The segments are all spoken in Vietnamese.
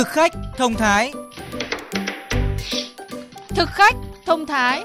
Thực khách thông thái Thực khách thông thái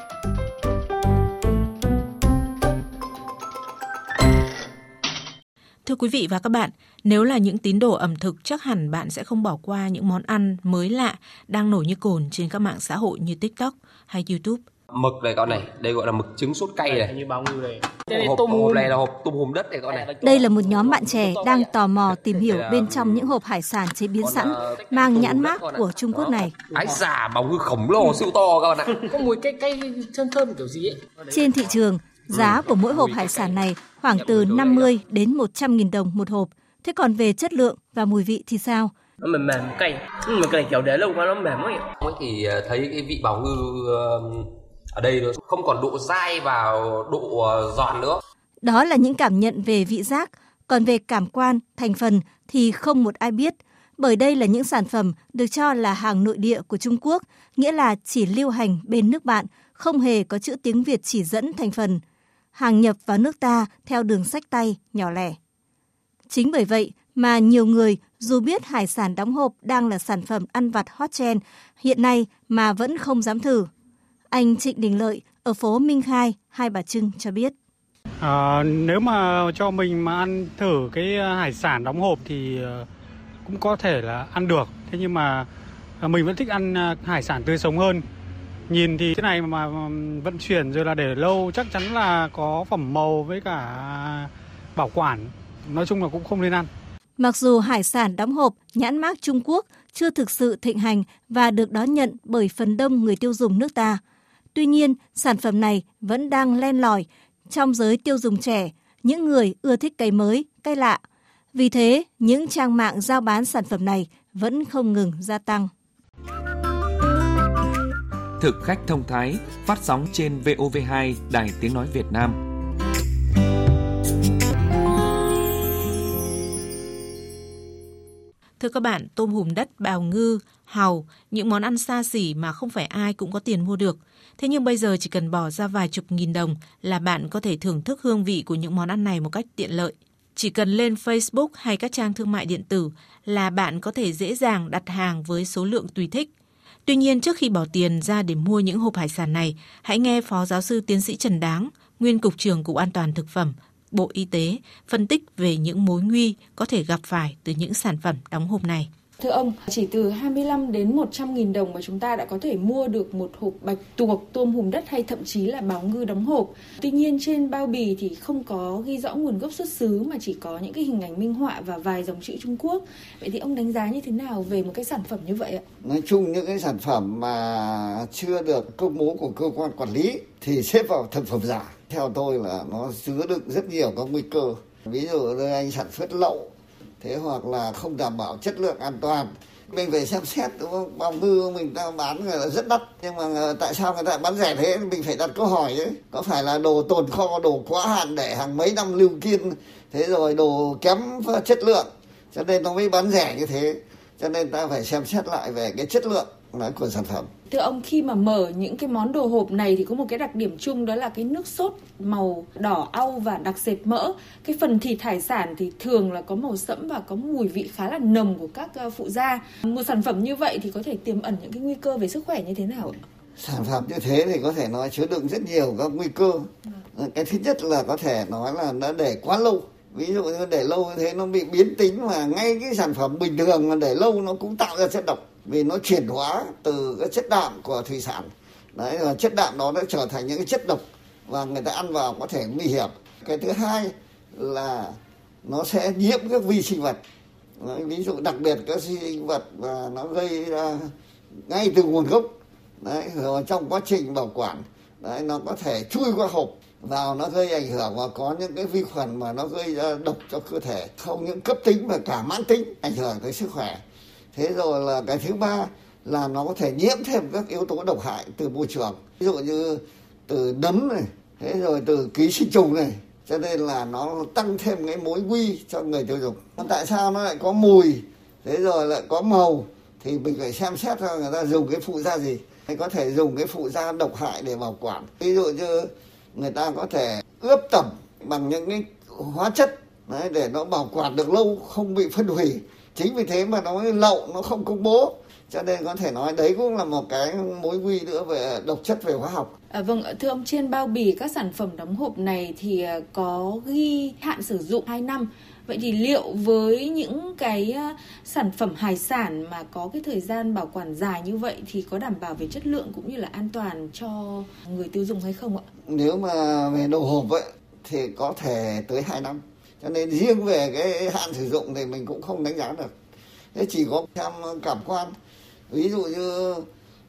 Thưa quý vị và các bạn, nếu là những tín đồ ẩm thực chắc hẳn bạn sẽ không bỏ qua những món ăn mới lạ đang nổi như cồn trên các mạng xã hội như TikTok hay YouTube. Mực này con này, đây gọi là mực trứng sốt cay này. như bao nhiêu này Hộp, hộp, này là hộp tôm hùm đất này con này. Đây là một nhóm bạn trẻ đang tò mò tìm hiểu bên trong những hộp hải sản chế biến sẵn mang nhãn mác của Trung Quốc này. Ái giả bóng ngư khổng lồ siêu to các bạn ạ. có mùi cay cay thơm thơm kiểu gì ấy Trên thị trường, giá của mỗi hộp hải sản này khoảng từ 50 đến 100 nghìn đồng một hộp. Thế còn về chất lượng và mùi vị thì sao? nó mềm mềm cay nhưng mà cái này kiểu để lâu quá nó mềm ấy thì ờ, thấy cái vị bào ngư ở đây nó không còn độ dai và độ ờ, giòn nữa. Đó là những cảm nhận về vị giác, còn về cảm quan, thành phần thì không một ai biết, bởi đây là những sản phẩm được cho là hàng nội địa của Trung Quốc, nghĩa là chỉ lưu hành bên nước bạn, không hề có chữ tiếng Việt chỉ dẫn thành phần. Hàng nhập vào nước ta theo đường sách tay, nhỏ lẻ. Chính bởi vậy mà nhiều người dù biết hải sản đóng hộp đang là sản phẩm ăn vặt hot trend hiện nay mà vẫn không dám thử. Anh Trịnh Đình Lợi ở phố Minh Khai, Hai Bà Trưng cho biết. À, nếu mà cho mình mà ăn thử cái ờ, hải sản đóng hộp thì ờ, cũng có thể là ăn được. Thế nhưng mà ờ, mình vẫn thích ăn hải sản tươi sống hơn. Nhìn thì thế này mà vận chuyển rồi là để lâu chắc chắn là có phẩm màu với cả bảo quản. Nói chung là cũng không nên ăn. Mặc dù hải sản đóng hộp nhãn mác Trung Quốc chưa thực sự thịnh hành và được đón nhận bởi phần đông người tiêu dùng nước ta, tuy nhiên sản phẩm này vẫn đang len lỏi trong giới tiêu dùng trẻ, những người ưa thích cây mới, cây lạ. Vì thế, những trang mạng giao bán sản phẩm này vẫn không ngừng gia tăng. Thực khách thông thái phát sóng trên VOV2 Đài Tiếng Nói Việt Nam. Thưa các bạn, tôm hùm đất, bào ngư, hàu, những món ăn xa xỉ mà không phải ai cũng có tiền mua được. Thế nhưng bây giờ chỉ cần bỏ ra vài chục nghìn đồng là bạn có thể thưởng thức hương vị của những món ăn này một cách tiện lợi. Chỉ cần lên Facebook hay các trang thương mại điện tử là bạn có thể dễ dàng đặt hàng với số lượng tùy thích. Tuy nhiên trước khi bỏ tiền ra để mua những hộp hải sản này, hãy nghe Phó Giáo sư Tiến sĩ Trần Đáng, Nguyên Cục trưởng Cục An toàn Thực phẩm, Bộ Y tế, phân tích về những mối nguy có thể gặp phải từ những sản phẩm đóng hộp này. Thưa ông, chỉ từ 25 đến 100 nghìn đồng mà chúng ta đã có thể mua được một hộp bạch tuộc, tôm hùm đất hay thậm chí là báo ngư đóng hộp. Tuy nhiên trên bao bì thì không có ghi rõ nguồn gốc xuất xứ mà chỉ có những cái hình ảnh minh họa và vài dòng chữ Trung Quốc. Vậy thì ông đánh giá như thế nào về một cái sản phẩm như vậy ạ? nói chung những cái sản phẩm mà chưa được công bố của cơ quan quản lý thì xếp vào thực phẩm giả theo tôi là nó chứa đựng rất nhiều các nguy cơ ví dụ như anh sản xuất lậu thế hoặc là không đảm bảo chất lượng an toàn. Mình phải xem xét, đúng không? Bao ngư mình ta bán người là rất đắt. Nhưng mà tại sao người ta bán rẻ thế? Mình phải đặt câu hỏi ấy có phải là đồ tồn kho, đồ quá hạn để hàng mấy năm lưu kiên? Thế rồi đồ kém chất lượng. Cho nên nó mới bán rẻ như thế. Cho nên ta phải xem xét lại về cái chất lượng là của sản phẩm Thưa ông, khi mà mở những cái món đồ hộp này thì có một cái đặc điểm chung đó là cái nước sốt màu đỏ au và đặc sệt mỡ. Cái phần thịt hải sản thì thường là có màu sẫm và có mùi vị khá là nồng của các ờ, phụ gia. Một sản phẩm như vậy thì có thể tiềm ẩn những cái nguy cơ về sức khỏe như thế nào ạ? sản phẩm như thế thì có thể nói chứa đựng rất nhiều các nguy cơ cái thứ nhất là có thể nói là nó để quá lâu ví dụ như để lâu như thế nó bị biến tính mà ngay cái sản phẩm bình thường mà để lâu nó cũng tạo ra chất độc vì nó chuyển hóa từ cái chất đạm của thủy sản. Đấy và chất đạm đó nó trở thành những cái chất độc và người ta ăn vào có thể nguy hiểm. Cái thứ hai là nó sẽ nhiễm các vi sinh vật. Đấy, ví dụ đặc biệt các vi sinh vật và nó gây ra ngay từ nguồn gốc. Đấy rồi trong quá trình bảo quản đấy nó có thể chui qua hộp vào nó gây ảnh hưởng và có những cái vi khuẩn mà nó gây ra độc cho cơ thể. Không những cấp tính mà cả mãn tính ảnh hưởng tới sức khỏe thế rồi là cái thứ ba là nó có thể nhiễm thêm các yếu tố độc hại từ môi trường. Ví dụ như từ nấm này thế rồi từ ký sinh trùng này cho nên là nó tăng thêm cái mối nguy cho người tiêu dùng. Tại sao nó lại có mùi thế rồi lại có màu thì mình phải xem xét ra người ta dùng cái phụ gia gì. Hay có thể dùng cái phụ gia độc hại để bảo quản. Ví dụ như người ta có thể ướp tẩm bằng những cái hóa chất đấy, để nó bảo quản được lâu không bị phân hủy chính vì thế mà nó lậu nó không công bố cho nên có thể nói đấy cũng là một cái mối nguy nữa về độc chất về hóa học À, vâng, thưa ông trên bao bì các sản phẩm đóng hộp này thì à, có ghi hạn sử dụng 2 năm. Vậy thì liệu với những cái à, sản phẩm hải sản mà có cái thời gian bảo quản dài như vậy thì có đảm bảo về chất lượng cũng như là an toàn cho người tiêu dùng hay không ạ? Nếu mà về đồ hộp ấy thì có thể tới 2 năm. Cho nên riêng về cái hạn sử dụng thì mình cũng không đánh giá được. Thế chỉ có xem cảm quan. Ví dụ như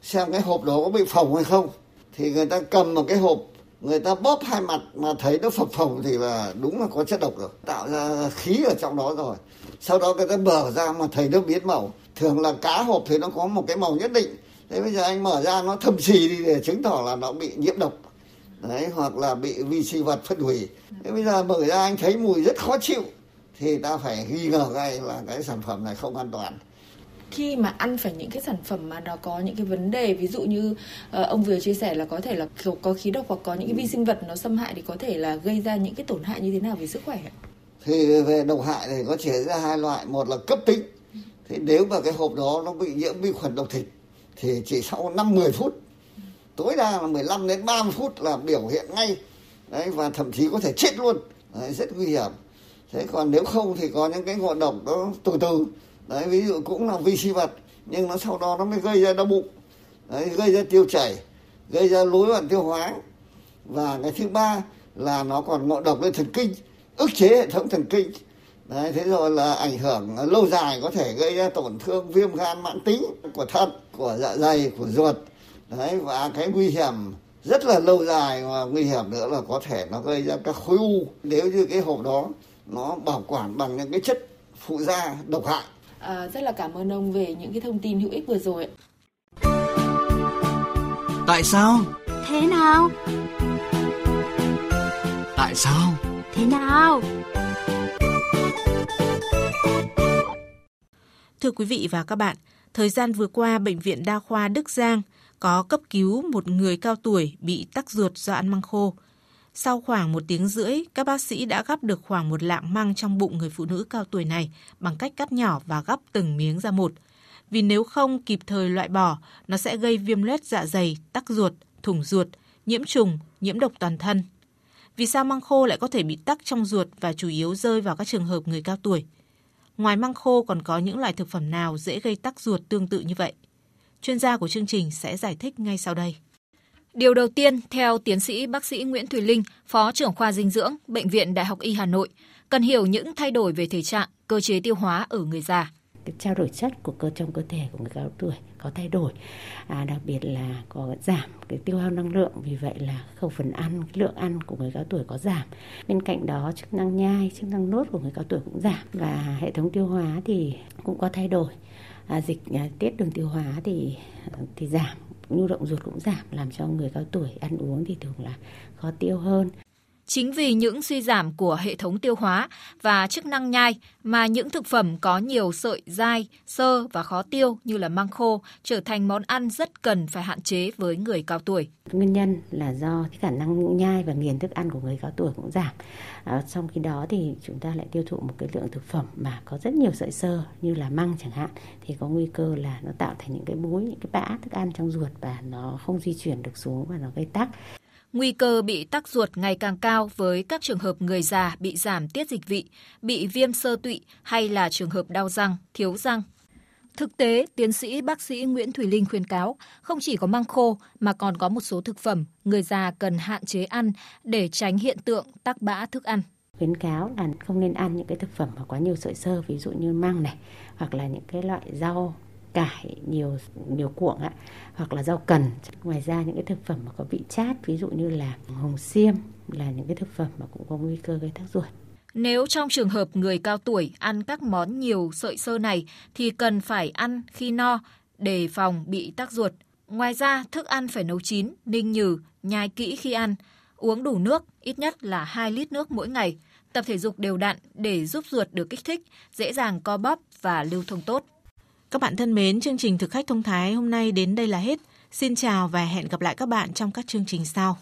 xem cái hộp đó có bị phồng hay không. Thì người ta cầm một cái hộp, người ta bóp hai mặt mà thấy nó phập phồng thì là đúng là có chất độc rồi. Tạo ra khí ở trong đó rồi. Sau đó người ta mở ra mà thấy nó biến màu. Thường là cá hộp thì nó có một cái màu nhất định. Thế bây giờ anh mở ra nó thâm xì đi để chứng tỏ là nó bị nhiễm độc đấy hoặc là bị vi sinh vật phân hủy. Thế bây giờ mở ra anh thấy mùi rất khó chịu thì ta phải nghi ngờ ngay là cái sản phẩm này không an toàn. Khi mà ăn phải những cái sản phẩm mà nó có những cái vấn đề ví dụ như uh, ông vừa chia sẻ là có thể là có khí độc hoặc có những cái vi sinh vật nó xâm hại thì có thể là gây ra những cái tổn hại như thế nào về sức khỏe thì về độc hại thì có chỉ ra hai loại một là cấp tính. Thì nếu mà cái hộp đó nó bị nhiễm vi khuẩn độc thịt thì chỉ sau 5 10 phút tối đa là 15 đến 30 phút là biểu hiện ngay. Đấy và thậm chí có thể chết luôn. Đấy, rất nguy hiểm. Thế còn nếu không thì có những cái ngộ độc nó từ từ. Đấy ví dụ cũng là vi sinh vật nhưng nó sau đó nó mới gây ra đau bụng. Đấy, gây ra tiêu chảy gây ra rối loạn tiêu hóa. Và cái thứ ba là nó còn ngộ độc lên thần kinh ức chế hệ thống thần kinh. Đấy thế rồi là ảnh hưởng lâu dài có thể gây ra tổn thương viêm gan mãn tính của thận của dạ dày của ruột đấy và cái nguy hiểm rất là lâu dài và nguy hiểm nữa là có thể nó gây ra các khối u nếu như cái hộp đó nó bảo quản bằng những cái chất phụ gia độc hại À, rất là cảm ơn ông về những cái thông tin hữu ích vừa rồi. Tại sao? Thế nào? Tại sao? Thế nào? Thưa quý vị và các bạn, thời gian vừa qua, Bệnh viện Đa khoa Đức Giang có cấp cứu một người cao tuổi bị tắc ruột do ăn măng khô. Sau khoảng một tiếng rưỡi, các bác sĩ đã gắp được khoảng một lạng măng trong bụng người phụ nữ cao tuổi này bằng cách cắt nhỏ và gắp từng miếng ra một. Vì nếu không kịp thời loại bỏ, nó sẽ gây viêm loét dạ dày, tắc ruột, thủng ruột, nhiễm trùng, nhiễm độc toàn thân. Vì sao măng khô lại có thể bị tắc trong ruột và chủ yếu rơi vào các trường hợp người cao tuổi? Ngoài măng khô còn có những loại thực phẩm nào dễ gây tắc ruột tương tự như vậy? Chuyên gia của chương trình sẽ giải thích ngay sau đây. Điều đầu tiên, theo tiến sĩ bác sĩ Nguyễn Thùy Linh, Phó trưởng khoa dinh dưỡng, Bệnh viện Đại học Y Hà Nội, cần hiểu những thay đổi về thể trạng, cơ chế tiêu hóa ở người già. Cái trao đổi chất của cơ trong cơ thể của người cao tuổi có thay đổi, à, đặc biệt là có giảm cái tiêu hao năng lượng, vì vậy là khẩu phần ăn, lượng ăn của người cao tuổi có giảm. Bên cạnh đó chức năng nhai, chức năng nốt của người cao tuổi cũng giảm và hệ thống tiêu hóa thì cũng có thay đổi. À, dịch à, tiết đường tiêu hóa thì thì giảm nhu động ruột cũng giảm làm cho người cao tuổi ăn uống thì thường là khó tiêu hơn. Chính vì những suy giảm của hệ thống tiêu hóa và chức năng nhai mà những thực phẩm có nhiều sợi dai, sơ và khó tiêu như là măng khô trở thành món ăn rất cần phải hạn chế với người cao tuổi. Nguyên nhân là do cái khả năng nhai và nghiền thức ăn của người cao tuổi cũng giảm. À, trong khi đó thì chúng ta lại tiêu thụ một cái lượng thực phẩm mà có rất nhiều sợi sơ như là măng chẳng hạn thì có nguy cơ là nó tạo thành những cái búi, những cái bã thức ăn trong ruột và nó không di chuyển được xuống và nó gây tắc. Nguy cơ bị tắc ruột ngày càng cao với các trường hợp người già bị giảm tiết dịch vị, bị viêm sơ tụy hay là trường hợp đau răng, thiếu răng. Thực tế, tiến sĩ bác sĩ Nguyễn Thùy Linh khuyên cáo, không chỉ có măng khô mà còn có một số thực phẩm người già cần hạn chế ăn để tránh hiện tượng tắc bã thức ăn. Khuyến cáo là không nên ăn những cái thực phẩm mà quá nhiều sợi sơ, ví dụ như măng này, hoặc là những cái loại rau cải nhiều nhiều cuộn ạ hoặc là rau cần ngoài ra những cái thực phẩm mà có vị chát ví dụ như là hồng xiêm là những cái thực phẩm mà cũng có nguy cơ gây tắc ruột nếu trong trường hợp người cao tuổi ăn các món nhiều sợi sơ này thì cần phải ăn khi no để phòng bị tắc ruột. Ngoài ra, thức ăn phải nấu chín, ninh nhừ, nhai kỹ khi ăn, uống đủ nước, ít nhất là 2 lít nước mỗi ngày, tập thể dục đều đặn để giúp ruột được kích thích, dễ dàng co bóp và lưu thông tốt. Các bạn thân mến, chương trình thực khách thông thái hôm nay đến đây là hết. Xin chào và hẹn gặp lại các bạn trong các chương trình sau.